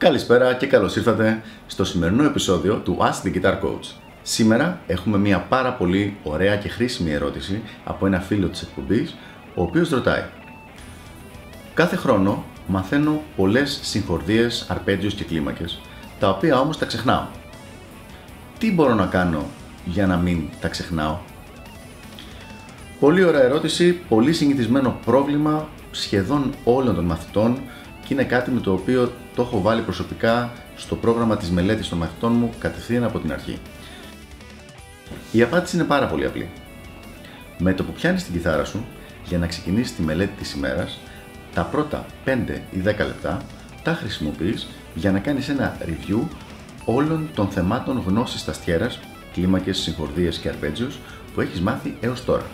Καλησπέρα και καλώς ήρθατε στο σημερινό επεισόδιο του Ask the Guitar Coach. Σήμερα έχουμε μια πάρα πολύ ωραία και χρήσιμη ερώτηση από ένα φίλο της εκπομπής, ο οποίος ρωτάει Κάθε χρόνο μαθαίνω πολλές συγχορδίες, αρπέτζιους και κλίμακες, τα οποία όμως τα ξεχνάω. Τι μπορώ να κάνω για να μην τα ξεχνάω; Πολύ ωραία ερώτηση, πολύ συνηθισμένο πρόβλημα σχεδόν όλων των μαθητών και είναι κάτι με το οποίο το έχω βάλει προσωπικά στο πρόγραμμα της μελέτης των μαθητών μου κατευθείαν από την αρχή. Η απάντηση είναι πάρα πολύ απλή. Με το που πιάνεις την κιθάρα σου για να ξεκινήσεις τη μελέτη της ημέρας, τα πρώτα 5 ή 10 λεπτά τα χρησιμοποιείς για να κάνεις ένα review όλων των θεμάτων γνώσης ταστιέρας, κλίμακες, συγχορδίες και αρπέτζιους που έχεις μάθει έως τώρα.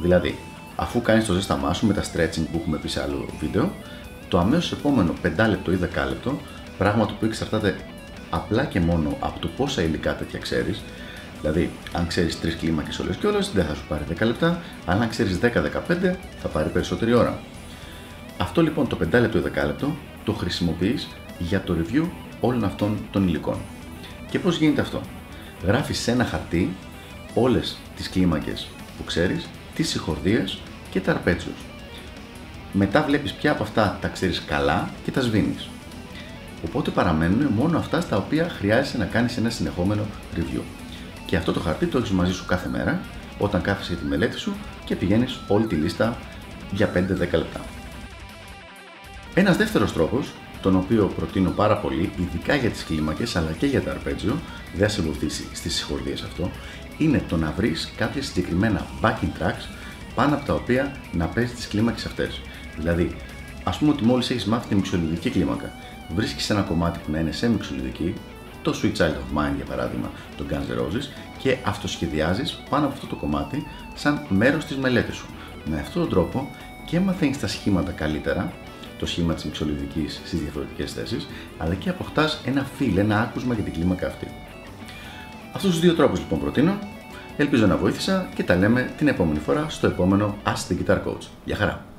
Δηλαδή, αφού κάνεις το ζέσταμά σου με τα stretching που έχουμε πει σε άλλο βίντεο, το αμέσως επόμενο 5 λεπτό ή 10 λεπτό, πράγμα το οποίο εξαρτάται απλά και μόνο από το πόσα υλικά τέτοια ξέρεις, Δηλαδή, αν ξέρεις τρεις κλίμακες όλες και όλες, δεν θα σου πάρει 10 λεπτά, αλλά αν ξέρεις 10-15, θα πάρει περισσότερη ώρα. Αυτό λοιπόν το 5 λεπτό ή 10 λεπτό το χρησιμοποιείς για το review όλων αυτών των υλικών. Και πώς γίνεται αυτό, Γράφεις σε ένα χαρτί όλες τις κλίμακες που ξέρεις, τις συγχορδίες και τα αρπέτσους. Μετά βλέπεις ποια από αυτά τα ξέρεις καλά και τα σβήνεις. Οπότε παραμένουν μόνο αυτά στα οποία χρειάζεσαι να κάνεις ένα συνεχόμενο review. Και αυτό το χαρτί το έχεις μαζί σου κάθε μέρα όταν κάθεσαι για τη μελέτη σου και πηγαίνεις όλη τη λίστα για 5-10 λεπτά. Ένας δεύτερος τρόπος, τον οποίο προτείνω πάρα πολύ, ειδικά για τις κλίμακες αλλά και για τα αρπέτζιο, δεν θα σε βοηθήσει στις συγχορδίες αυτό, είναι το να βρεις κάποια συγκεκριμένα backing tracks πάνω από τα οποία να παίζεις τις κλίμακες αυτές. Δηλαδή, ας πούμε ότι μόλις έχεις μάθει τη μυξολιδική κλίμακα, βρίσκεις ένα κομμάτι που να είναι σε μυξολιδική, το Sweet Child of Mine για παράδειγμα, το Guns N' Roses, και αυτοσχεδιάζεις πάνω από αυτό το κομμάτι σαν μέρος της μελέτης σου. Με αυτόν τον τρόπο και μαθαίνεις τα σχήματα καλύτερα, το σχήμα της μυξολιδικής στις διαφορετικές θέσεις, αλλά και αποκτάς ένα feel, ένα άκουσμα για την κλίμακα αυτή. Αυτούς τους δύο τρόπους λοιπόν προτείνω, ελπίζω να βοήθησα και τα λέμε την επόμενη φορά στο επόμενο Ask the Guitar Coach. Γεια χαρά!